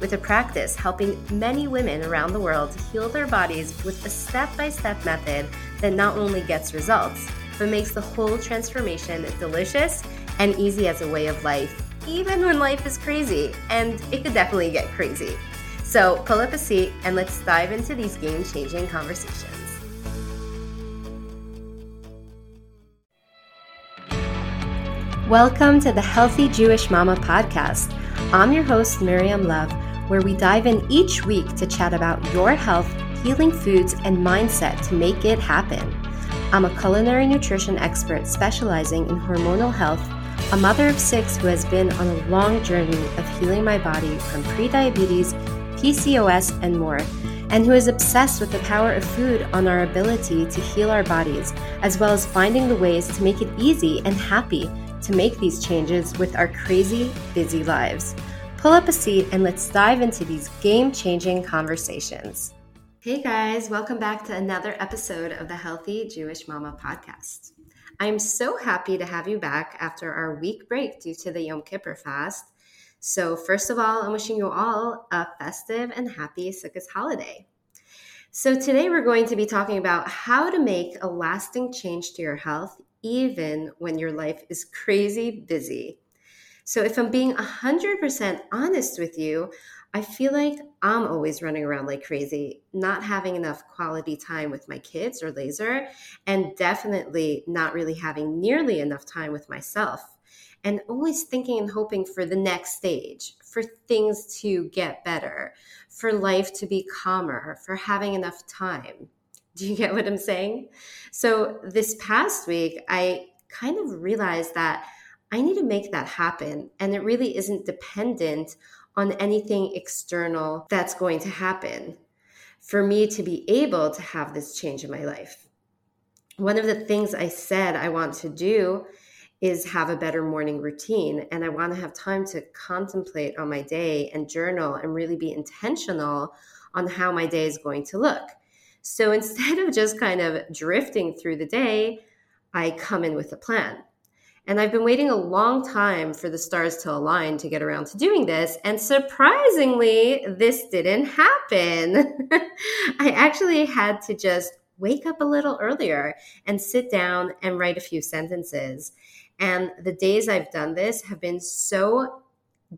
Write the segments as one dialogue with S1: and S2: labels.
S1: with a practice helping many women around the world heal their bodies with a step by step method that not only gets results, but makes the whole transformation delicious and easy as a way of life, even when life is crazy. And it could definitely get crazy. So pull up a seat and let's dive into these game changing conversations. Welcome to the Healthy Jewish Mama podcast. I'm your host, Miriam Love where we dive in each week to chat about your health, healing foods, and mindset to make it happen. I'm a culinary nutrition expert specializing in hormonal health, a mother of six who has been on a long journey of healing my body from prediabetes, PCOS, and more, and who is obsessed with the power of food on our ability to heal our bodies, as well as finding the ways to make it easy and happy to make these changes with our crazy, busy lives. Pull up a seat and let's dive into these game changing conversations. Hey guys, welcome back to another episode of the Healthy Jewish Mama podcast. I'm so happy to have you back after our week break due to the Yom Kippur fast. So, first of all, I'm wishing you all a festive and happy Sukkot holiday. So, today we're going to be talking about how to make a lasting change to your health even when your life is crazy busy. So if I'm being 100% honest with you, I feel like I'm always running around like crazy, not having enough quality time with my kids or Lazer, and definitely not really having nearly enough time with myself. And always thinking and hoping for the next stage, for things to get better, for life to be calmer, for having enough time. Do you get what I'm saying? So, this past week, I kind of realized that I need to make that happen. And it really isn't dependent on anything external that's going to happen for me to be able to have this change in my life. One of the things I said I want to do is have a better morning routine. And I want to have time to contemplate on my day and journal and really be intentional on how my day is going to look. So instead of just kind of drifting through the day, I come in with a plan. And I've been waiting a long time for the stars to align to get around to doing this. And surprisingly, this didn't happen. I actually had to just wake up a little earlier and sit down and write a few sentences. And the days I've done this have been so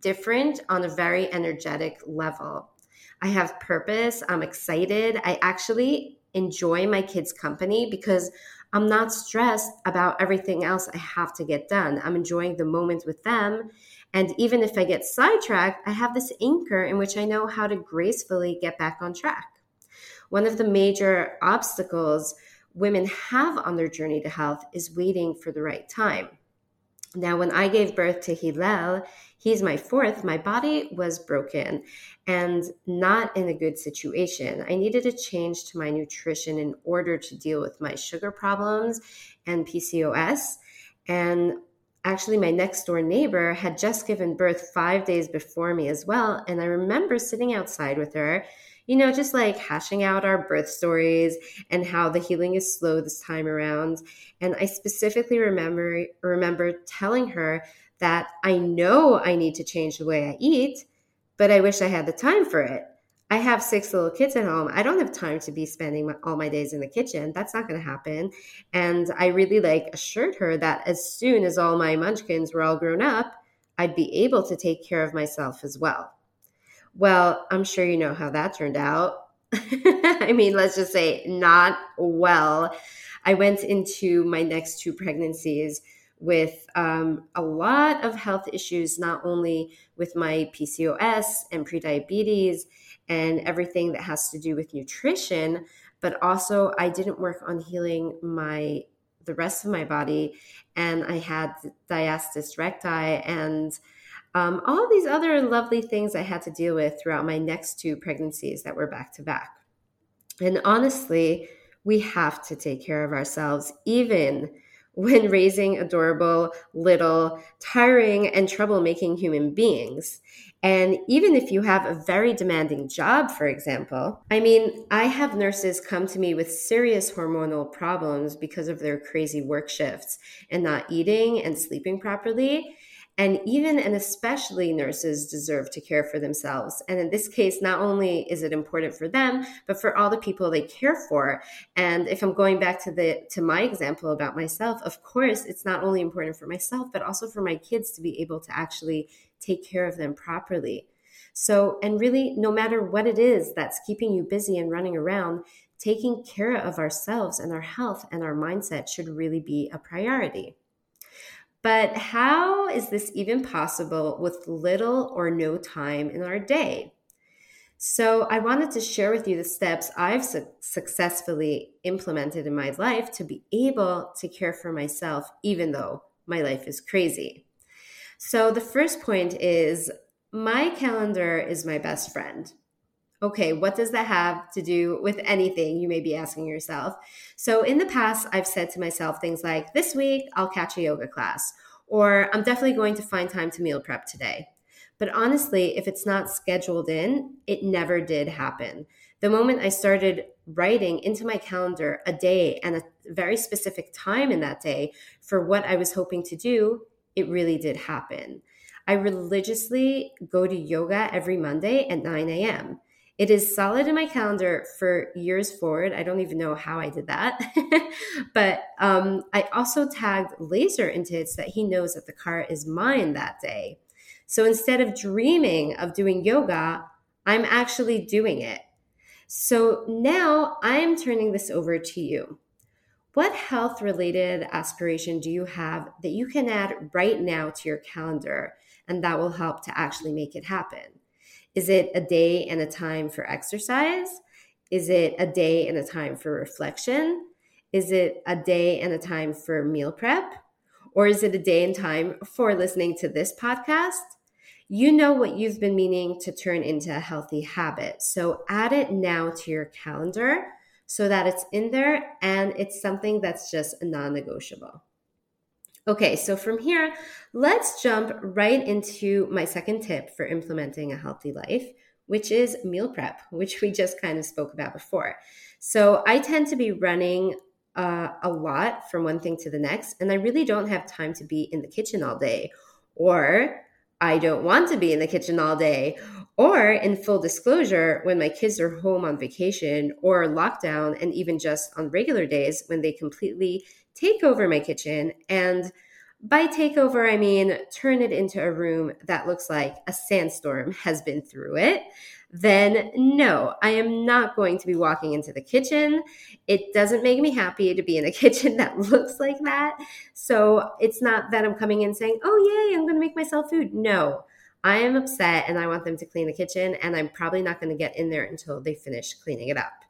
S1: different on a very energetic level. I have purpose. I'm excited. I actually enjoy my kids' company because I'm not stressed about everything else I have to get done. I'm enjoying the moment with them. And even if I get sidetracked, I have this anchor in which I know how to gracefully get back on track. One of the major obstacles women have on their journey to health is waiting for the right time. Now, when I gave birth to Hillel, he's my fourth, my body was broken and not in a good situation. I needed a change to my nutrition in order to deal with my sugar problems and PCOS. And actually, my next door neighbor had just given birth five days before me as well. And I remember sitting outside with her you know, just like hashing out our birth stories and how the healing is slow this time around. And I specifically remember remember telling her that I know I need to change the way I eat, but I wish I had the time for it. I have six little kids at home. I don't have time to be spending my, all my days in the kitchen. That's not going to happen. And I really like assured her that as soon as all my munchkins were all grown up, I'd be able to take care of myself as well. Well, I'm sure you know how that turned out. I mean, let's just say not well. I went into my next two pregnancies with um, a lot of health issues, not only with my PCOS and prediabetes and everything that has to do with nutrition, but also I didn't work on healing my the rest of my body, and I had diastasis recti and um, all these other lovely things I had to deal with throughout my next two pregnancies that were back to back. And honestly, We have to take care of ourselves, even when raising adorable, little, tiring, and troublemaking human beings. And even if you have a very demanding job, for example, I mean, I have nurses come to me with serious hormonal problems because of their crazy work shifts and not eating and sleeping properly. And even and especially nurses deserve to care for themselves. And in this case, not only is it important for them, but for all the people they care for. And if I'm going back to the to my example about myself, of course, it's not only important for myself, but also for my kids to be able to actually take care of them properly. So, and really, no matter what it is that's keeping you busy and running around, taking care of ourselves and our health and our mindset should really be a priority. But how is this even possible with little or no time in our day? So, I wanted to share with you the steps I've su- successfully implemented in my life to be able to care for myself, even though my life is crazy. So, the first point is my calendar is my best friend. Okay, what does that have to do with anything? You may be asking yourself. So, in the past, I've said to myself things like, This week, I'll catch a yoga class, or I'm definitely going to find time to meal prep today. But honestly, if it's not scheduled in, it never did happen. The moment I started writing into my calendar a day and a very specific time in that day for what I was hoping to do, it really did happen. I religiously go to yoga every Monday at 9 a.m. It is solid in my calendar for years forward. I don't even know how I did that. but um, I also tagged Lazer into it so that he knows that the car is mine that day. So instead of dreaming of doing yoga, I'm actually doing it. So now I'm turning this over to you. What health related aspiration do you have that you can add right now to your calendar and that will help to actually make it happen? Is it a day and a time for exercise? Is it a day and a time for reflection? Is it a day and a time for meal prep? Or is it a day and time for listening to this podcast? You know what you've been meaning to turn into a healthy habit. So add it now to your calendar so that it's in there and it's something that's just non negotiable. Okay, so from here, let's jump right into my second tip for implementing a healthy life, which is meal prep, which we just kind of spoke about before. So I tend to be running uh, a lot from one thing to the next, and I really don't have time to be in the kitchen all day, or I don't want to be in the kitchen all day, or in full disclosure, when my kids are home on vacation or lockdown, and even just on regular days when they completely take over my kitchen. And by takeover, I mean turn it into a room that looks like a sandstorm has been through it. Then, no, I am not going to be walking into the kitchen. It doesn't make me happy to be in a kitchen that looks like that. So, it's not that I'm coming in saying, oh, yay, I'm going to make myself food. No, I am upset and I want them to clean the kitchen, and I'm probably not going to get in there until they finish cleaning it up.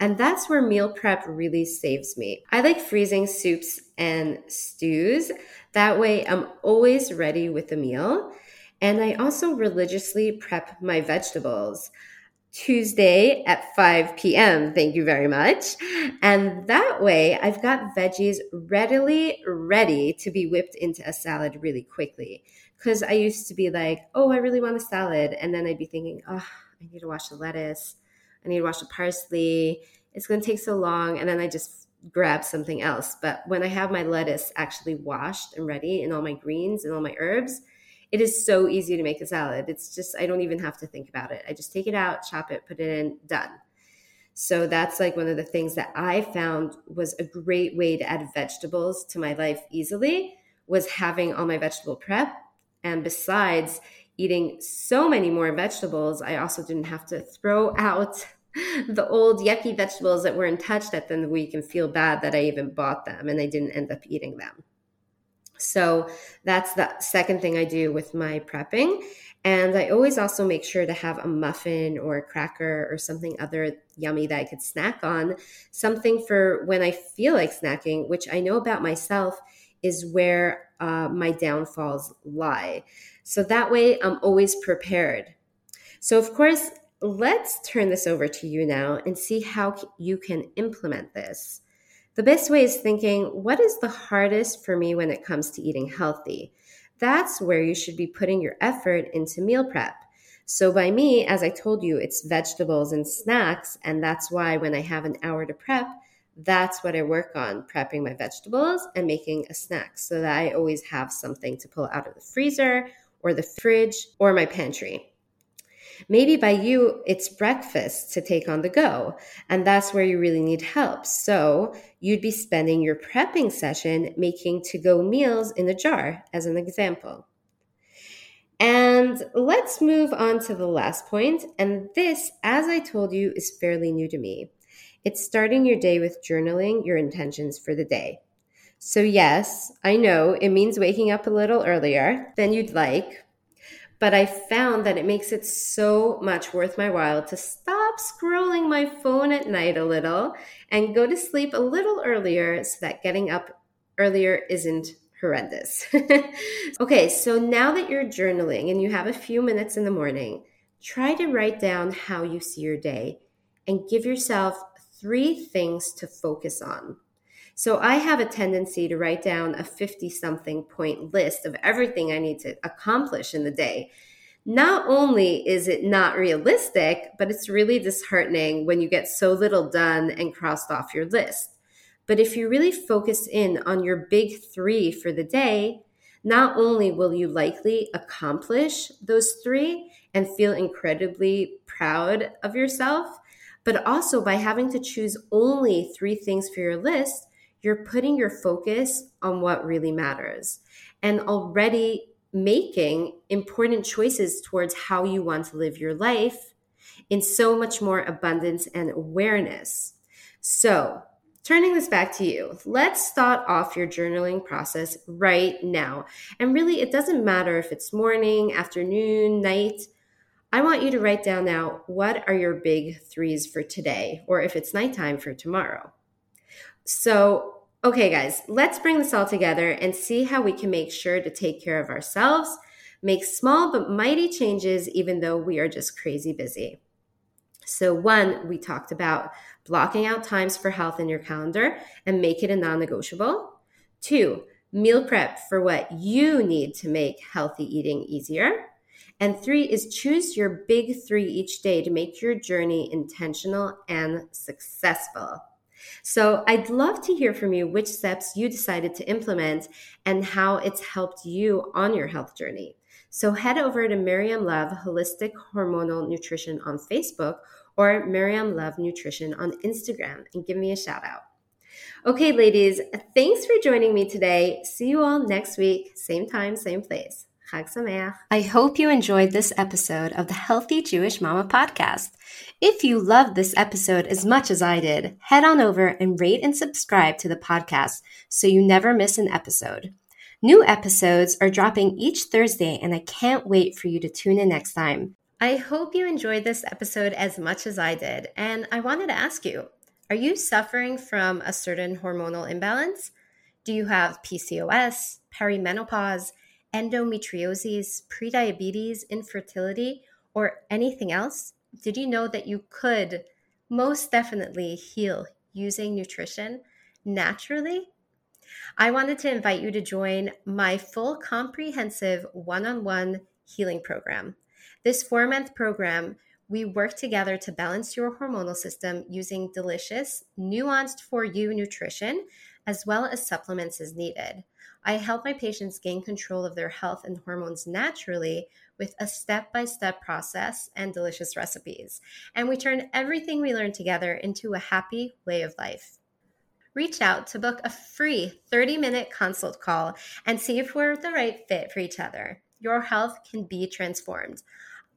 S1: And that's where meal prep really saves me. I like freezing soups and stews. That way, I'm always ready with the meal. And I also religiously prep my vegetables. Tuesday at 5 p.m. Thank you very much. And that way, I've got veggies readily ready to be whipped into a salad really quickly. Because I used to be like, oh, I really want a salad. And then I'd be thinking, oh, I need to wash the lettuce. I need to wash the parsley. It's going to take so long. And then I just grab something else. But when I have my lettuce actually washed and ready and all my greens and all my herbs, it is so easy to make a salad. It's just, I don't even have to think about it. I just take it out, chop it, put it in, done. So that's like one of the things that I found was a great way to add vegetables to my life easily was having all my vegetable prep. And besides eating so many more vegetables, I also didn't have to throw out the old yucky vegetables that weren't touched at the end of the week and feel bad that I even bought them and I didn't end up eating them. So that's the second thing I do with my prepping. And I always also make sure to have a muffin or a cracker or something other yummy that I could snack on. Something for when I feel like snacking, which I know about myself is where uh, my downfalls lie. So that way I'm always prepared. So, of course, let's turn this over to you now and see how you can implement this. The best way is thinking, what is the hardest for me when it comes to eating healthy? That's where you should be putting your effort into meal prep. So, by me, as I told you, it's vegetables and snacks. And that's why when I have an hour to prep, that's what I work on prepping my vegetables and making a snack so that I always have something to pull out of the freezer or the fridge or my pantry. Maybe by you, it's breakfast to take on the go, and that's where you really need help. So you'd be spending your prepping session making to go meals in a jar, as an example. And let's move on to the last point. And this, as I told you, is fairly new to me. It's starting your day with journaling your intentions for the day. So, yes, I know it means waking up a little earlier than you'd like, but I found that it makes it so much worth my while to stop scrolling my phone at night a little and go to sleep a little earlier so that getting up earlier isn't horrendous. okay, so now that you're journaling and you have a few minutes in the morning, try to write down how you see your day and give yourself three things to focus on. So I have a tendency to write down a 50 something point list of everything I need to accomplish in the day. Not only is it not realistic, but it's really disheartening when you get so little done and crossed off your list. But if you really focus in on your big three for the day, not only will you likely accomplish those three and feel incredibly proud of yourself, but also by having to choose only three things for your list, you're putting your focus on what really matters and already making important choices towards how you want to live your life in so much more abundance and awareness. So, turning this back to you, let's start off your journaling process right now. And really, it doesn't matter if it's morning, afternoon, night. I want you to write down now what are your big threes for today, or if it's nighttime for tomorrow. So, Okay, guys, let's bring this all together and see how we can make sure to take care of ourselves, make small but mighty changes, even though we are just crazy busy. So, one, we talked about blocking out times for health in your calendar and make it a non negotiable. Two, meal prep for what you need to make healthy eating easier. And three is choose your big three each day to make your journey intentional and successful. So I'd love to hear from you which steps you decided to implement and how it's helped you on your health journey. So head over to Miriam Love Holistic Hormonal Nutrition on Facebook or Miriam Love Nutrition on Instagram and give me a shout out. Okay, ladies, thanks for joining me today. See you all next week, same time, same place. Chag Sameach. Er. I hope you enjoyed this episode of the Healthy Jewish Mama podcast. If you loved this episode as much as I did, head on over and rate and subscribe to the podcast so you never miss an episode. New episodes are dropping each Thursday, and I can't wait for you to tune in next time. I hope you enjoyed this episode as much as I did, and I wanted to ask you are you suffering from a certain hormonal imbalance? Do you have PCOS, perimenopause? Endometriosis, prediabetes, infertility, or anything else, did you know that you could most definitely heal using nutrition naturally? I wanted to invite you to join my full comprehensive one on one healing program. This four month program, we work together to balance your hormonal system using delicious, nuanced for you nutrition, as well as supplements as needed. I help my patients gain control of their health and hormones naturally with a step by step process and delicious recipes. And we turn everything we learn together into a happy way of life. Reach out to book a free 30 minute consult call and see if we're the right fit for each other. Your health can be transformed.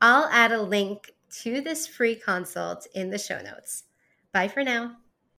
S1: I'll add a link to this free consult in the show notes. Bye for now.